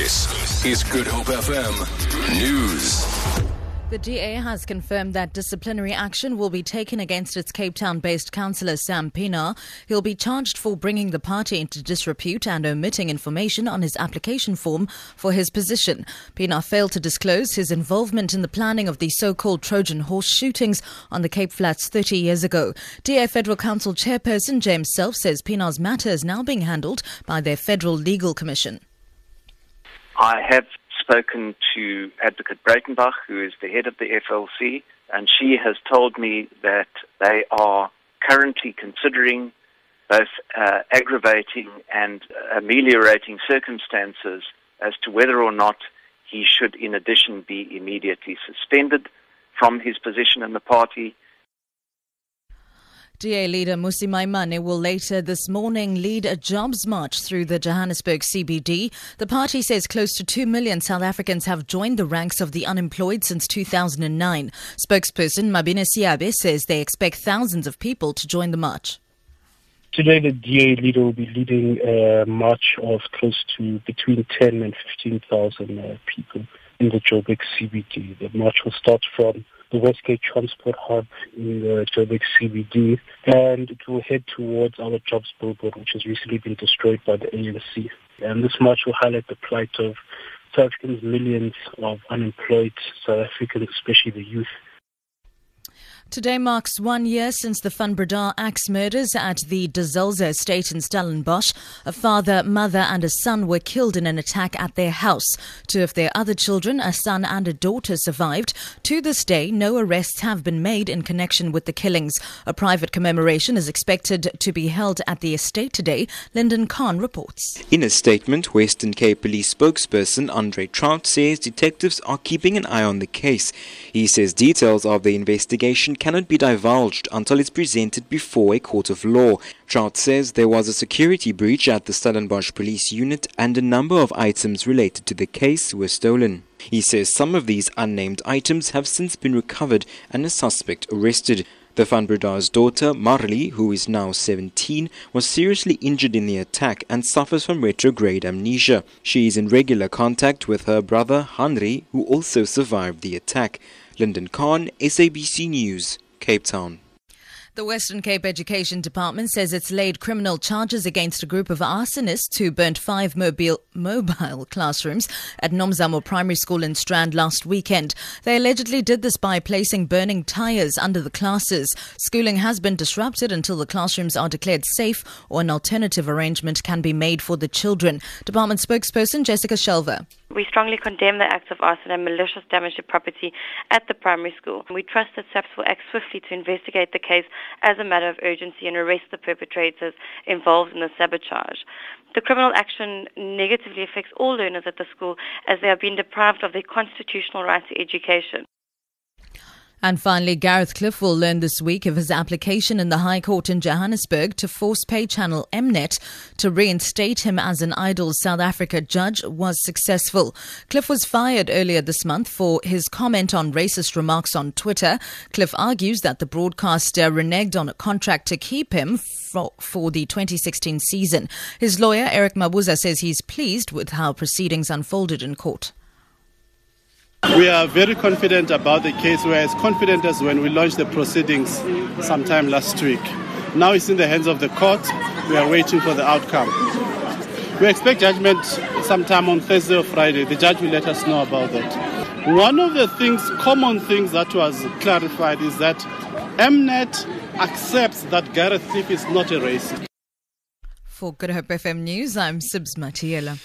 This is Good Hope FM News. The DA has confirmed that disciplinary action will be taken against its Cape Town based councillor Sam Pienaar. He'll be charged for bringing the party into disrepute and omitting information on his application form for his position. Pienaar failed to disclose his involvement in the planning of the so called Trojan horse shootings on the Cape Flats 30 years ago. DA Federal Council chairperson James Self says Pienaar's matter is now being handled by their Federal Legal Commission. I have spoken to Advocate Breytenbach, who is the head of the FLC, and she has told me that they are currently considering both uh, aggravating and ameliorating circumstances as to whether or not he should, in addition, be immediately suspended from his position in the party DA leader Mmusi Maimane will later this morning lead a jobs march through the Johannesburg CBD. The party says close to 2 million South Africans have joined the ranks of the unemployed since 2009. Spokesperson Mabine Seabe says they expect thousands of people to join the march. Today, the DA leader will be leading a march of close to between 10 and 15,000 uh, people in the Joburg CBD. The march will start from the Westgate Transport Hub in the Joburg CBD, and it will head towards our jobs billboard, which has recently been destroyed by the ANC. And this march will highlight the plight of South Africans, millions of unemployed South Africans, especially the youth. Today marks one year since the Van axe murders at the De Zalze estate in Stellenbosch. A father, mother, and a son were killed in an attack at their house. Two of their other children, a son and a daughter, survived. To this day, no arrests have been made in connection with the killings. A private commemoration is expected to be held at the estate today. Lyndon Khan reports. In a statement, Western Cape Police spokesperson Andre Traut says detectives are keeping an eye on the case. He says details of the investigation cannot be divulged until it's presented before a court of law. Traut says there was a security breach at the Stellenbosch police unit and a number of items related to the case were stolen. He says some of these unnamed items have since been recovered and a suspect arrested. The Van Breda's daughter, Marli, who is now 17, was seriously injured in the attack and suffers from retrograde amnesia. She is in regular contact with her brother, Henry, who also survived the attack. Lyndon Khan, SABC News, Cape Town. The Western Cape Education Department says it's laid criminal charges against a group of arsonists who burnt five mobile, mobile classrooms at Nomzamo Primary School in Strand last weekend. They allegedly did this by placing burning tyres under the classes. Schooling has been disrupted until the classrooms are declared safe or an alternative arrangement can be made for the children. Department spokesperson Jessica Shelver. We strongly condemn the acts of arson and malicious damage to property at the primary school. We trust that SAPS will act swiftly to investigate the case as a matter of urgency and arrest the perpetrators involved in the sabotage. The criminal action negatively affects all learners at the school as they are being deprived of their constitutional right to education. And finally, Gareth Cliff will learn this week if his application in the High Court in Johannesburg to force pay channel Mnet to reinstate him as an Idols South Africa judge was successful. Cliff was fired earlier this month for his comment on racist remarks on Twitter. Cliff argues that the broadcaster reneged on a contract to keep him for, for the 2016 season. His lawyer, Eric Mabuza, says he's pleased with how proceedings unfolded in court. We are very confident about the case. We are as confident as when we launched the proceedings sometime last week. Now it's in the hands of the court. We are waiting for the outcome. We expect judgment sometime on Thursday or Friday. The judge will let us know about that. One of the things, common things that was clarified is that Mnet accepts that Gareth Cliff is not a racist. For Good Hope FM News, I'm Sibs Matiela.